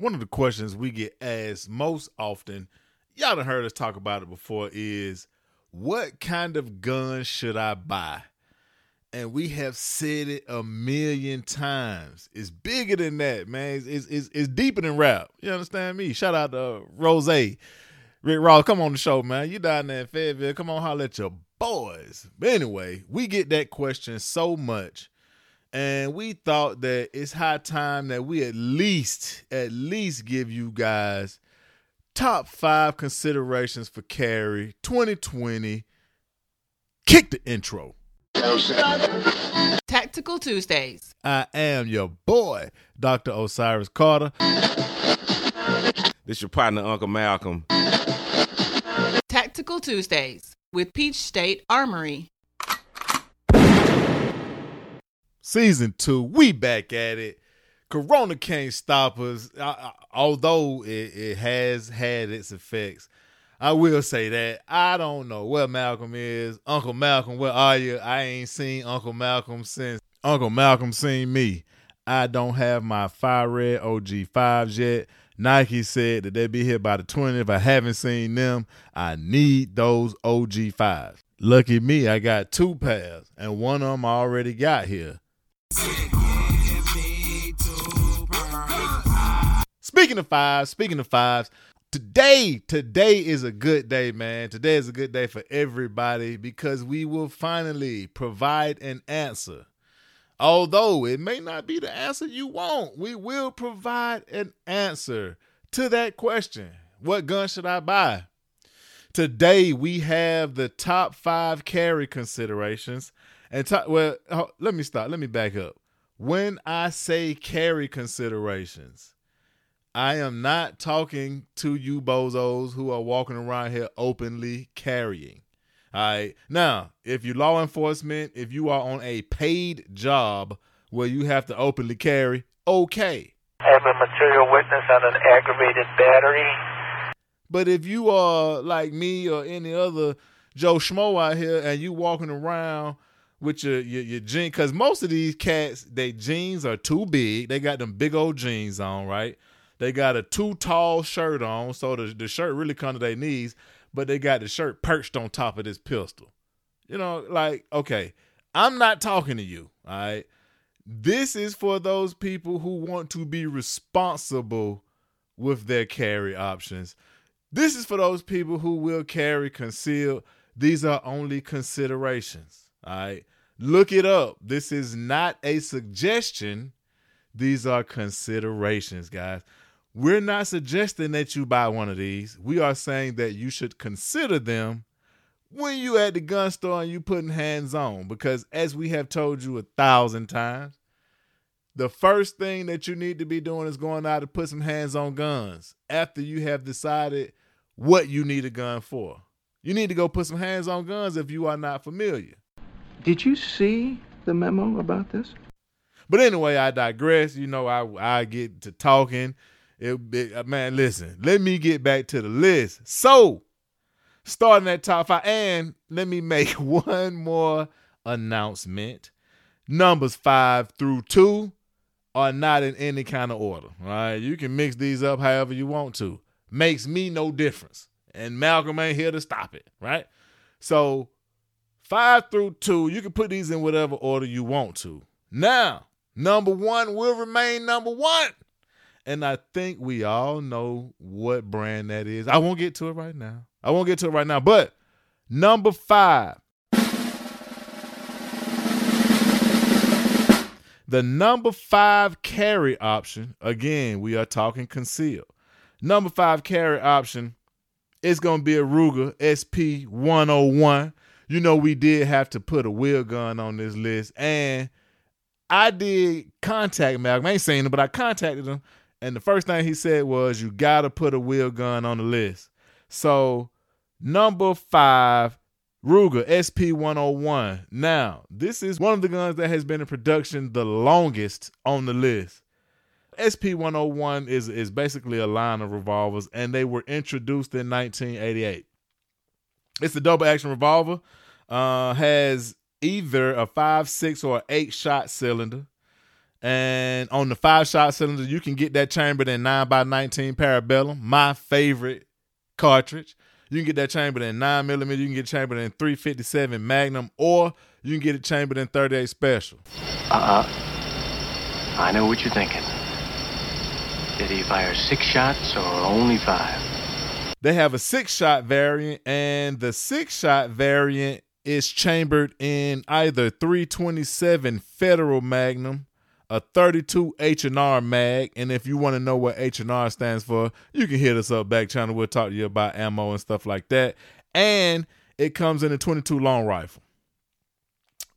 one of the questions we get asked most often, y'all done heard us talk about it before, is what kind of gun should I buy? And we have said it a million times. It's bigger than that, man. It's, it's, it's, it's deeper than rap. You understand me? Shout out to Rose. Rick Ross, come on the show, man. You down there in Fayetteville. Come on, holler at your boys. But anyway, we get that question so much and we thought that it's high time that we at least at least give you guys top five considerations for carry 2020 kick the intro. Tactical tuesdays. I am your boy dr osiris carter. This your partner uncle malcolm. Tactical tuesdays with peach state armory season two. We back at it. Corona can't stop us, I, although it, it, has had its effects. I will say that I don't know where Malcolm is. Uncle Malcolm, where are you? I ain't seen Uncle Malcolm since Uncle Malcolm seen me. I don't have my fire red OG fives yet. Nike said that they'll be here by the 20th. If I haven't seen them, I need those OG fives. Lucky me, I got two pairs, and one of them I already got here. Speaking of fives, speaking of fives, today, today is a good day, man. Today is a good day for everybody because we will finally provide an answer. Although it may not be the answer you want, we will provide an answer to that question. What gun should I buy? Today we have the top five carry considerations and talk, well, let me stop. Let me back up. When I say carry considerations, I am not talking to you bozos who are walking around here openly carrying. All right. Now, if you're law enforcement, if you are on a paid job where you have to openly carry, okay. I have a material witness on an aggravated battery. But if you are like me or any other Joe Schmo out here and you walking around with your your, your jeans because most of these cats they jeans are too big. They got them big old jeans on, right? They got a too tall shirt on, so the, the shirt really come to their knees, but they got the shirt perched on top of this pistol. You know, like, okay, I'm not talking to you, all right? This is for those people who want to be responsible with their carry options. This is for those people who will carry concealed. These are only considerations. All right. Look it up. This is not a suggestion. These are considerations, guys. We're not suggesting that you buy one of these. We are saying that you should consider them when you at the gun store and you putting hands on. Because as we have told you a thousand times, the first thing that you need to be doing is going out to put some hands on guns after you have decided what you need a gun for. You need to go put some hands on guns if you are not familiar. Did you see the memo about this? But anyway, I digress. You know, I I get to talking. It, it, uh, man, listen. Let me get back to the list. So, starting at top five, and let me make one more announcement. Numbers five through two are not in any kind of order. Right? you can mix these up however you want to. Makes me no difference, and Malcolm ain't here to stop it. Right. So Five through two, you can put these in whatever order you want to. Now, number one will remain number one. And I think we all know what brand that is. I won't get to it right now. I won't get to it right now. But number five. The number five carry option, again, we are talking concealed. Number five carry option is going to be a Ruger SP 101 you know, we did have to put a wheel gun on this list. And I did contact Malcolm. I ain't seen him, but I contacted him. And the first thing he said was, you got to put a wheel gun on the list. So, number five, Ruger SP 101. Now, this is one of the guns that has been in production the longest on the list. SP 101 is, is basically a line of revolvers, and they were introduced in 1988. It's a double action revolver uh, has either a five, six, or eight shot cylinder. And on the five shot cylinder, you can get that chambered in 9x19 Parabellum, my favorite cartridge. You can get that chambered in 9 millimeter. You can get chambered in 357 Magnum, or you can get it chambered in 38 Special. Uh-uh. I know what you're thinking. Did he fire six shots or only five? They have a six shot variant, and the six shot variant is chambered in either 327 Federal Magnum, a 32 H&R mag, and if you want to know what H&R stands for, you can hit us up back channel. We'll talk to you about ammo and stuff like that. And it comes in a 22 long rifle.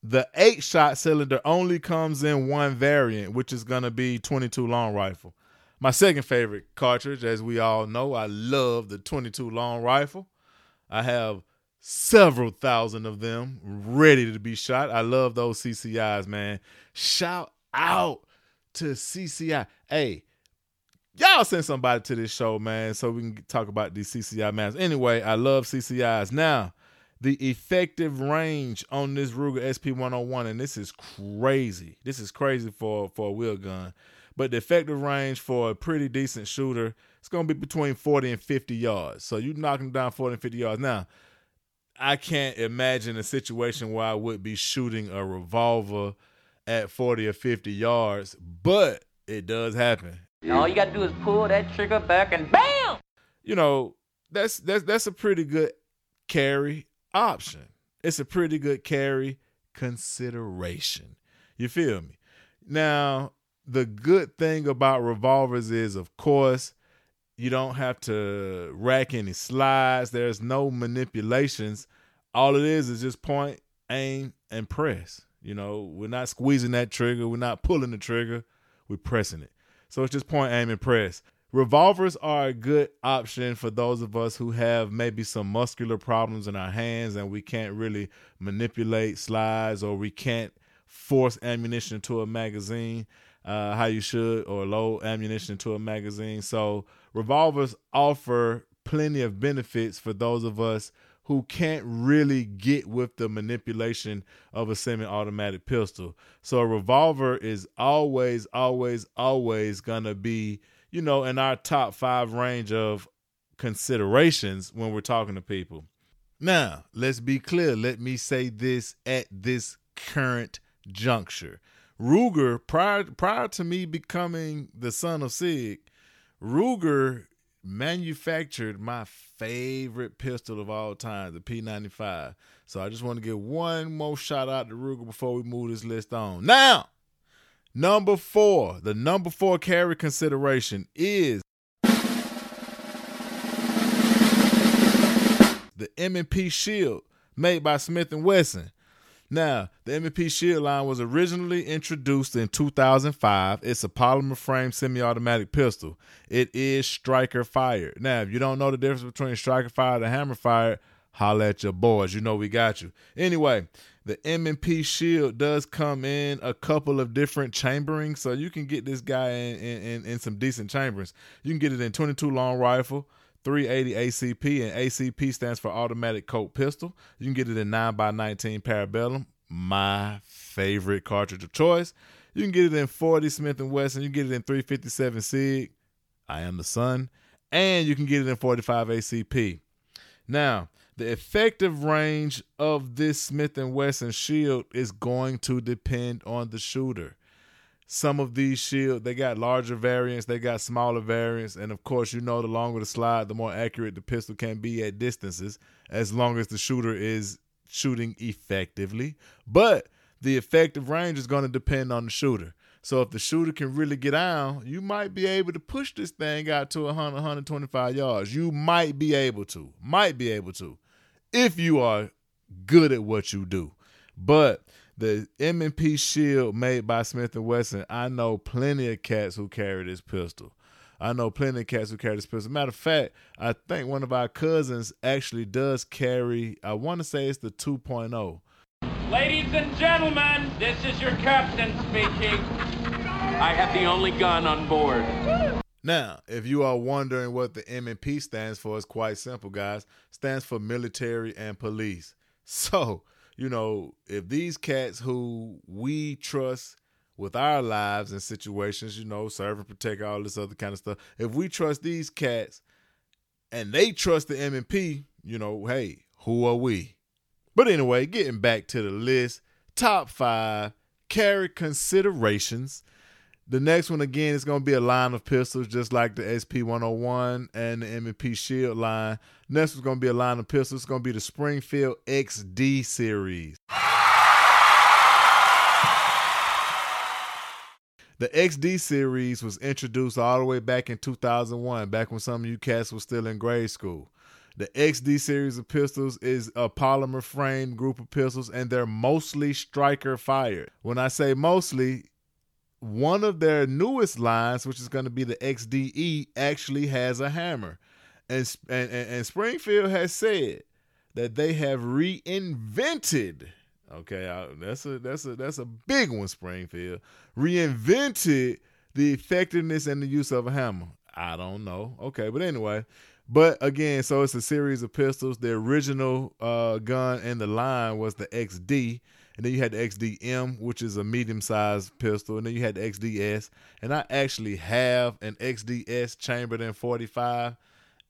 The eight shot cylinder only comes in one variant, which is going to be 22 long rifle. My second favorite cartridge, as we all know, I love the 22 long rifle. I have several thousand of them ready to be shot. I love those CCIs, man. Shout out to CCI. Hey, y'all send somebody to this show, man, so we can talk about these CCI. Anyway, I love CCIs. Now, the effective range on this Ruger SP 101, and this is crazy. This is crazy for, for a wheel gun. But the effective range for a pretty decent shooter, it's going to be between 40 and 50 yards. So you knocking down 40 and 50 yards. Now, I can't imagine a situation where I would be shooting a revolver at 40 or 50 yards, but it does happen. All you got to do is pull that trigger back and BAM! You know, that's that's that's a pretty good carry option. It's a pretty good carry consideration. You feel me? Now, the good thing about revolvers is, of course, you don't have to rack any slides. There's no manipulations. All it is is just point, aim, and press. You know, we're not squeezing that trigger. We're not pulling the trigger. We're pressing it. So it's just point, aim, and press. Revolvers are a good option for those of us who have maybe some muscular problems in our hands and we can't really manipulate slides or we can't force ammunition to a magazine uh, how you should or load ammunition to a magazine. So revolvers offer plenty of benefits for those of us who can't really get with the manipulation of a semi-automatic pistol. So a revolver is always, always, always gonna be, you know, in our top five range of considerations when we're talking to people. Now, let's be clear. Let me say this at this current juncture. Ruger, prior prior to me becoming the son of Sig, Ruger manufactured my favorite pistol of all time, the P95. So I just want to give one more shout out to Ruger before we move this list on. Now, number four, the number four carry consideration is the M&P Shield made by Smith & Wesson. Now, the M&P Shield line was originally introduced in 2005. It's a polymer frame semi automatic pistol. It is striker fired. Now, if you don't know the difference between striker fired and hammer fired, holla at your boys. You know we got you. Anyway, the M&P Shield does come in a couple of different chamberings, so you can get this guy in, in, in some decent chambers. You can get it in 22 long rifle, 380 ACP, and ACP stands for automatic Colt pistol. You can get it in 9x19 Parabellum, my favorite cartridge of choice. You can get it in 40 Smith & Wesson. You can get it in 357 SIG, I am the son, and you can get it in 45 ACP. Now, the effective range of this Smith & Wesson shield is going to depend on the shooter some of these shield they got larger variants they got smaller variants and of course you know the longer the slide the more accurate the pistol can be at distances as long as the shooter is shooting effectively. But the effective range is going to depend on the shooter. So if the shooter can really get down you might be able to push this thing out to 100 125 yards. You might be able to might be able to if you are good at what you do. But the M&P Shield made by Smith & Wesson, I know plenty of cats who carry this pistol. I know plenty of cats who carry this pistol. Matter of fact, I think one of our cousins actually does carry, I want to say it's the 2.0. Ladies and gentlemen, this is your captain speaking. I have the only gun on board. Now, if you are wondering what the M&P stands for, it's quite simple, guys. It stands for military and police. So, you know, if these cats who we trust, with our lives and situations, you know, serve and protect all this other kind of stuff. If we trust these cats and they trust the M&P, you know, hey, who are we? But anyway, getting back to the list, top five carry considerations. The next one again is going to be a line of pistols, just like the SP 101 and the M&P Shield line. Next is going to be a line of pistols. It's going to be the Springfield XD series. The XD series was introduced all the way back in 2001, back when some of you cats were still in grade school. The XD series of pistols is a polymer framed group of pistols, and they're mostly striker fired. When I say mostly, one of their newest lines, which is going to be the XDE, actually has a hammer. And, and, and Springfield has said that they have reinvented Okay, I, that's a that's a that's a big one. Springfield reinvented the effectiveness and the use of a hammer. I don't know. Okay, but anyway, but again, so it's a series of pistols. The original uh, gun in the line was the XD, and then you had the XDM, which is a medium-sized pistol, and then you had the XDS. And I actually have an XDS chambered in 45.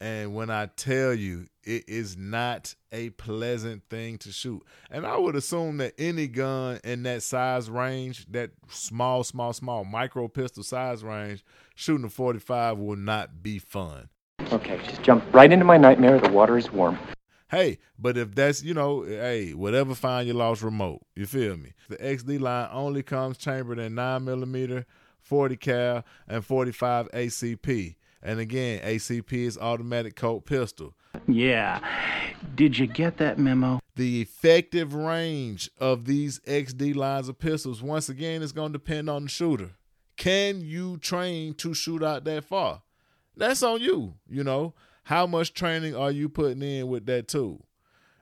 And when I tell you, it is not a pleasant thing to shoot. And I would assume that any gun in that size range, that small, small, small micro pistol size range, shooting a 45 will not be fun. Okay, just jump right into my nightmare. The water is warm. Hey, but if that's, you know, hey, whatever find your lost remote, you feel me? The XD line only comes chambered in 9 millimeter, 40 cal, and 45 ACP. And again, ACP is automatic Colt pistol. Yeah. Did you get that memo? The effective range of these XD lines of pistols, once again, is going to depend on the shooter. Can you train to shoot out that far? That's on you, you know. How much training are you putting in with that tool?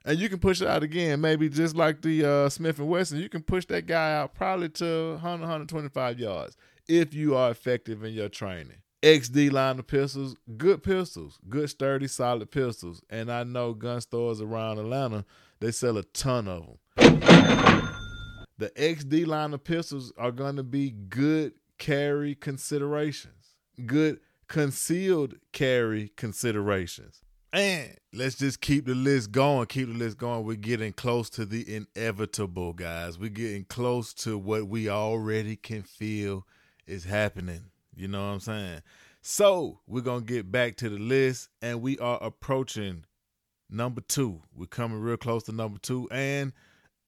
And you can push it out again, maybe just like the uh, Smith and Wesson. You can push that guy out probably to 100, 125 yards if you are effective in your training. XD line of pistols, good pistols, good sturdy, solid pistols. And I know gun stores around Atlanta, they sell a ton of them. The XD line of pistols are going to be good carry considerations, good concealed carry considerations. And let's just keep the list going. Keep the list going. We're getting close to the inevitable, guys. We're getting close to what we already can feel is happening. You know what I'm saying? So we're gonna get back to the list, and we are approaching number two. We're coming real close to number two, and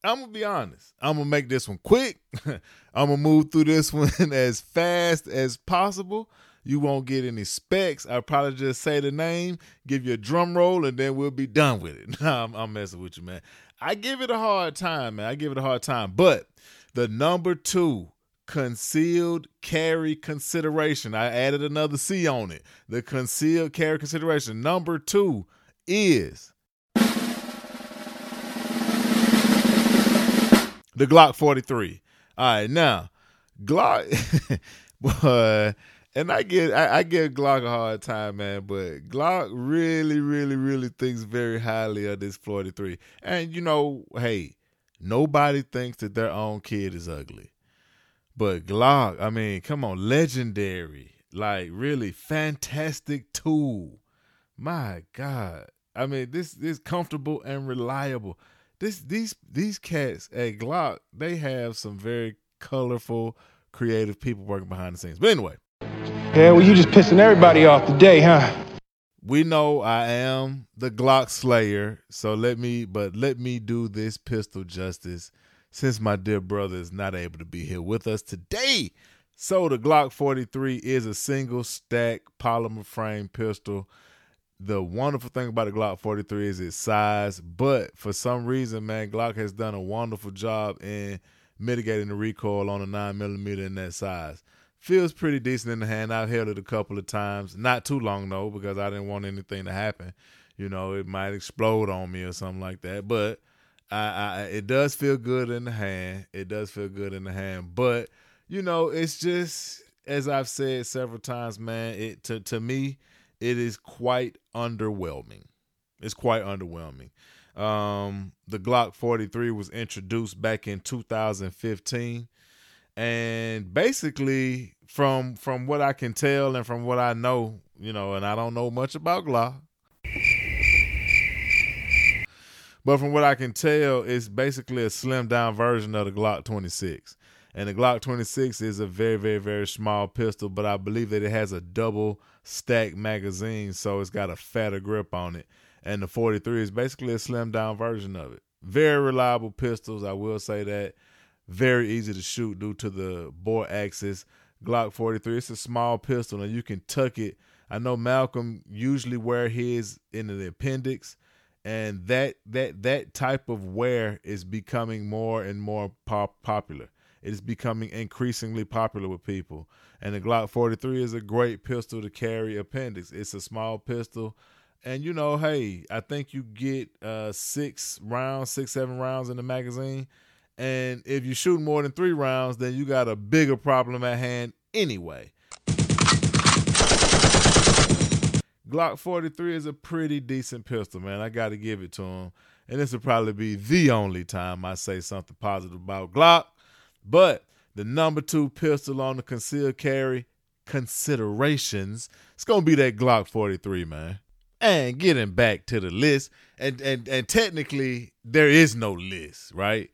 I'm gonna be honest. I'm gonna make this one quick. I'm gonna move through this one as fast as possible. You won't get any specs. I'll probably just say the name, give you a drum roll, and then we'll be done with it. I'm, I'm messing with you, man. I give it a hard time, man. I give it a hard time. But the number two concealed carry consideration. I added another C on it. The concealed carry consideration. Number two is the Glock 43. All right, now Glock, boy, and I get I, I give Glock a hard time, man, but Glock really, really, really thinks very highly of this 43. And you know, hey, nobody thinks that their own kid is ugly. But Glock, I mean, come on, legendary, like really fantastic tool. My God, I mean, this this comfortable and reliable. This these these cats at Glock, they have some very colorful, creative people working behind the scenes. But anyway, yeah, well, you just pissing everybody off today, huh? We know I am the Glock Slayer, so let me, but let me do this pistol justice since my dear brother is not able to be here with us today. So the Glock 43 is a single stack polymer frame pistol. The wonderful thing about the Glock 43 is its size, but for some reason, man, Glock has done a wonderful job in mitigating the recoil on a 9mm in that size. Feels pretty decent in the hand. I've held it a couple of times. Not too long though, because I didn't want anything to happen. You know, it might explode on me or something like that. But I, I, it does feel good in the hand. It does feel good in the hand, but you know, it's just as I've said several times, man. It to to me, it is quite underwhelming. It's quite underwhelming. Um, the Glock 43 was introduced back in 2015, And basically, from from what I can tell and from what I know, you know, and I don't know much about Glock. But from what I can tell, it's basically a slimmed down version of the Glock 26. And the Glock 26 is a very, very, very small pistol, but I believe that it has a double stack magazine, so it's got a fatter grip on it. And the 43 is basically a slimmed down version of it. Very reliable pistols, I will say that. Very easy to shoot due to the bore axis. Glock 43, it's a small pistol and you can tuck it. I know Malcolm usually wear his in the appendix and that that that type of wear is becoming more and more pop- popular. It is becoming increasingly popular with people. And the Glock 43 is a great pistol to carry appendix. It's a small pistol. And you know, hey, I think you get uh, six rounds, six, seven rounds in the magazine. And if you shoot more than three rounds, then you got a bigger problem at hand anyway. Glock 43 is a pretty decent pistol, man. I got to give it to him. And this will probably be the only time I say something positive about Glock. But the number two pistol on the concealed carry considerations, it's going to be that Glock 43, man. And getting back to the list, and, and, and technically, there is no list, right?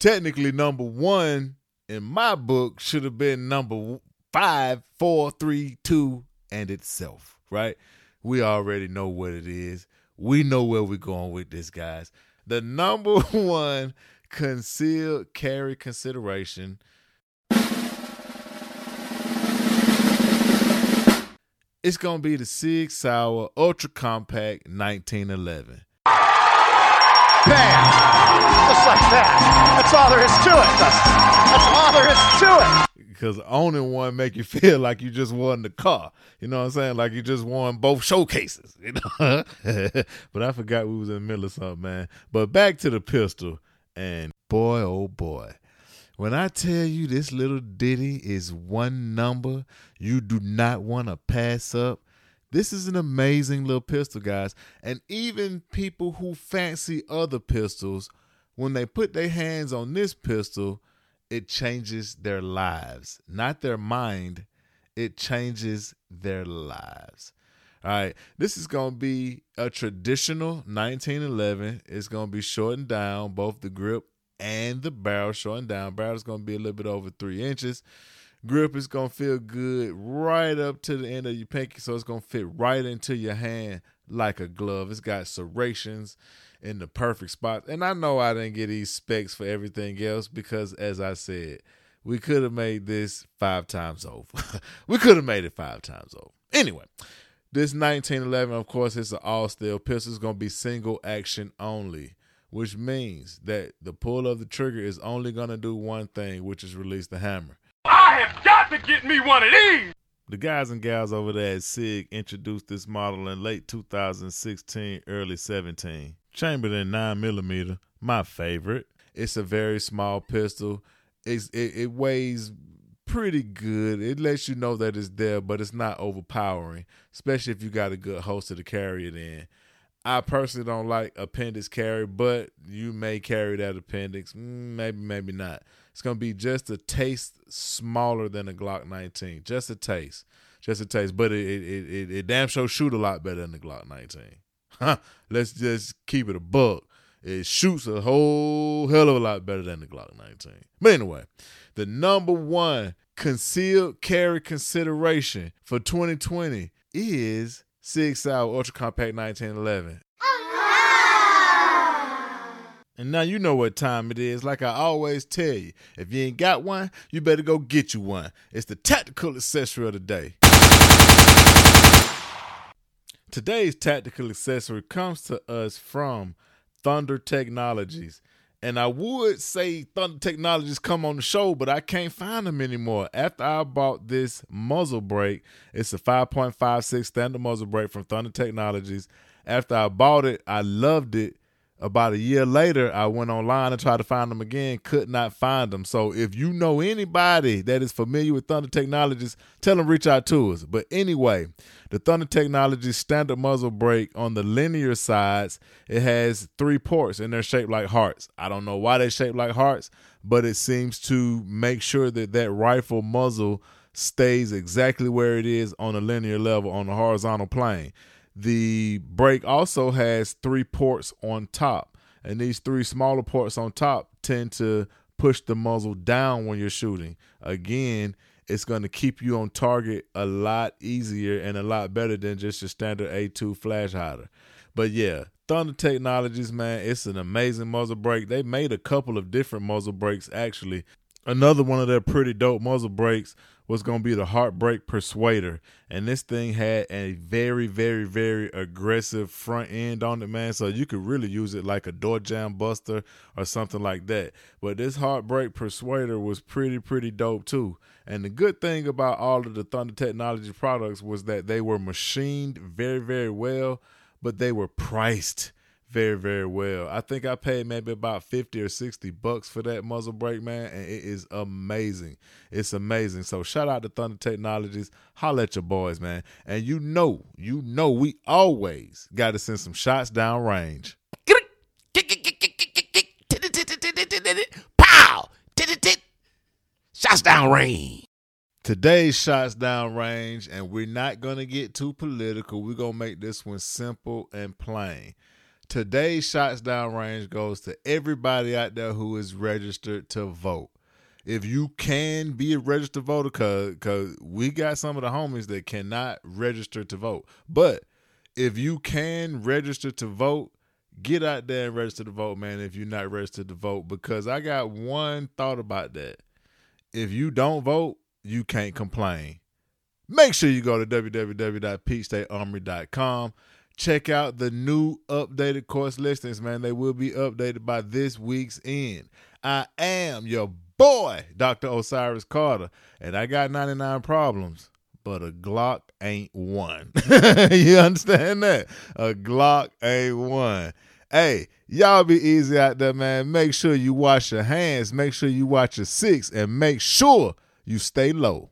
Technically, number one in my book should have been number five, four, three, two, and itself, right? We already know what it is. We know where we're going with this, guys. The number one concealed carry consideration. It's gonna be the Sig Sauer Ultra Compact 1911. Bam! Just like that. That's all there is to it. That's all there is to it because owning one make you feel like you just won the car. You know what I'm saying? Like you just won both showcases. You know. but I forgot we was in the middle of something, man. But back to the pistol, and boy, oh boy. When I tell you this little ditty is one number you do not want to pass up, this is an amazing little pistol, guys. And even people who fancy other pistols, when they put their hands on this pistol, it changes their lives, not their mind. It changes their lives. All right, this is going to be a traditional 1911. It's going to be shortened down, both the grip and the barrel shortened down. Barrel is going to be a little bit over three inches. Grip is to feel good right up to the end of your pinky, so it's to fit right into your hand like a glove. It's got serrations in the perfect spot. And I know I didn't get these specs for everything else because, as I said, we could have made this five times over. we could have made it five times over. Anyway, this 1911, of course, it's an all steel pistol. It's to be single action only, which means that the pull of the trigger is only going to do one thing, which is release the hammer. I have got to get me one of these. The guys and gals over there at SIG introduced this model in late 2016, early 17. Chambered in 9mm, my favorite. It's a very small pistol. It's, it, it weighs pretty good. It lets you know that it's there, but it's not overpowering, especially if you got a good holster to carry it in. I personally don't like appendix carry, but you may carry that appendix. Mm, maybe, maybe not. It's going to be just a taste smaller than a Glock 19. Just a taste. Just a taste. But it, it, it, it damn sure shoot a lot better than the Glock 19. Let's just keep it a buck. It shoots a whole hell of a lot better than the Glock 19. But anyway, the number one concealed carry consideration for 2020 is Sig Sauer Ultra Compact 1911. And now you know what time it is. Like I always tell you, if you ain't got one, you better go get you one. It's the tactical accessory of the day. Today's tactical accessory comes to us from Thunder Technologies. And I would say Thunder Technologies come on the show, but I can't find them anymore. After I bought this muzzle brake, it's a 5.56 standard muzzle brake from Thunder Technologies. After I bought it, I loved it. About a year later, I went online and tried to find them again, could not find them. So if you know anybody that is familiar with Thunder Technologies, tell them reach out to us. But anyway, the Thunder Technologies standard muzzle brake on the linear sides, it has three ports and they're shaped like hearts. I don't know why they're shaped like hearts, but it seems to make sure that that rifle muzzle stays exactly where it is on a linear level on the horizontal plane. The brake also has three ports on top, and these three smaller ports on top tend to push the muzzle down when you're shooting. Again, it's going to keep you on target a lot easier and a lot better than just your standard A2 flash hider. But yeah, Thunder Technologies, man, it's an amazing muzzle brake. They made a couple of different muzzle brakes actually. Another one of their pretty dope muzzle brakes was going to be the Heartbreak Persuader. And this thing had a very, very, very aggressive front end on it, man. So you could really use it like a door jam buster or something like that. But this Heartbreak Persuader was pretty, pretty dope too. And the good thing about all of the Thunder Technology products was that they were machined very, very well, but they were priced very, very well. I think I paid maybe about 50 or 60 bucks for that muzzle brake, man, and it is amazing. It's amazing. So shout out to Thunder Technologies. Holla at your boys, man. And you know, you know we always got to send some shots down range. Pow! Shots down range. Today's shots down range, and we're not gonna get too political. We're gonna make this one simple and plain. Today's shots down range goes to everybody out there who is registered to vote. If you can be a registered voter, cause, cause we got some of the homies that cannot register to vote. But if you can register to vote, get out there and register to vote, man. If you're not registered to vote, because I got one thought about that. If you don't vote, you can't complain. Make sure you go to www.peachstatearmory.com. Check out the new updated course listings, man. They will be updated by this week's end. I am your boy, Dr. Osiris Carter, and I got 99 problems, but a Glock ain't one. you understand that? A Glock ain't one. Hey, y'all be easy out there, man. Make sure you wash your hands, make sure you watch your six, and make sure you stay low.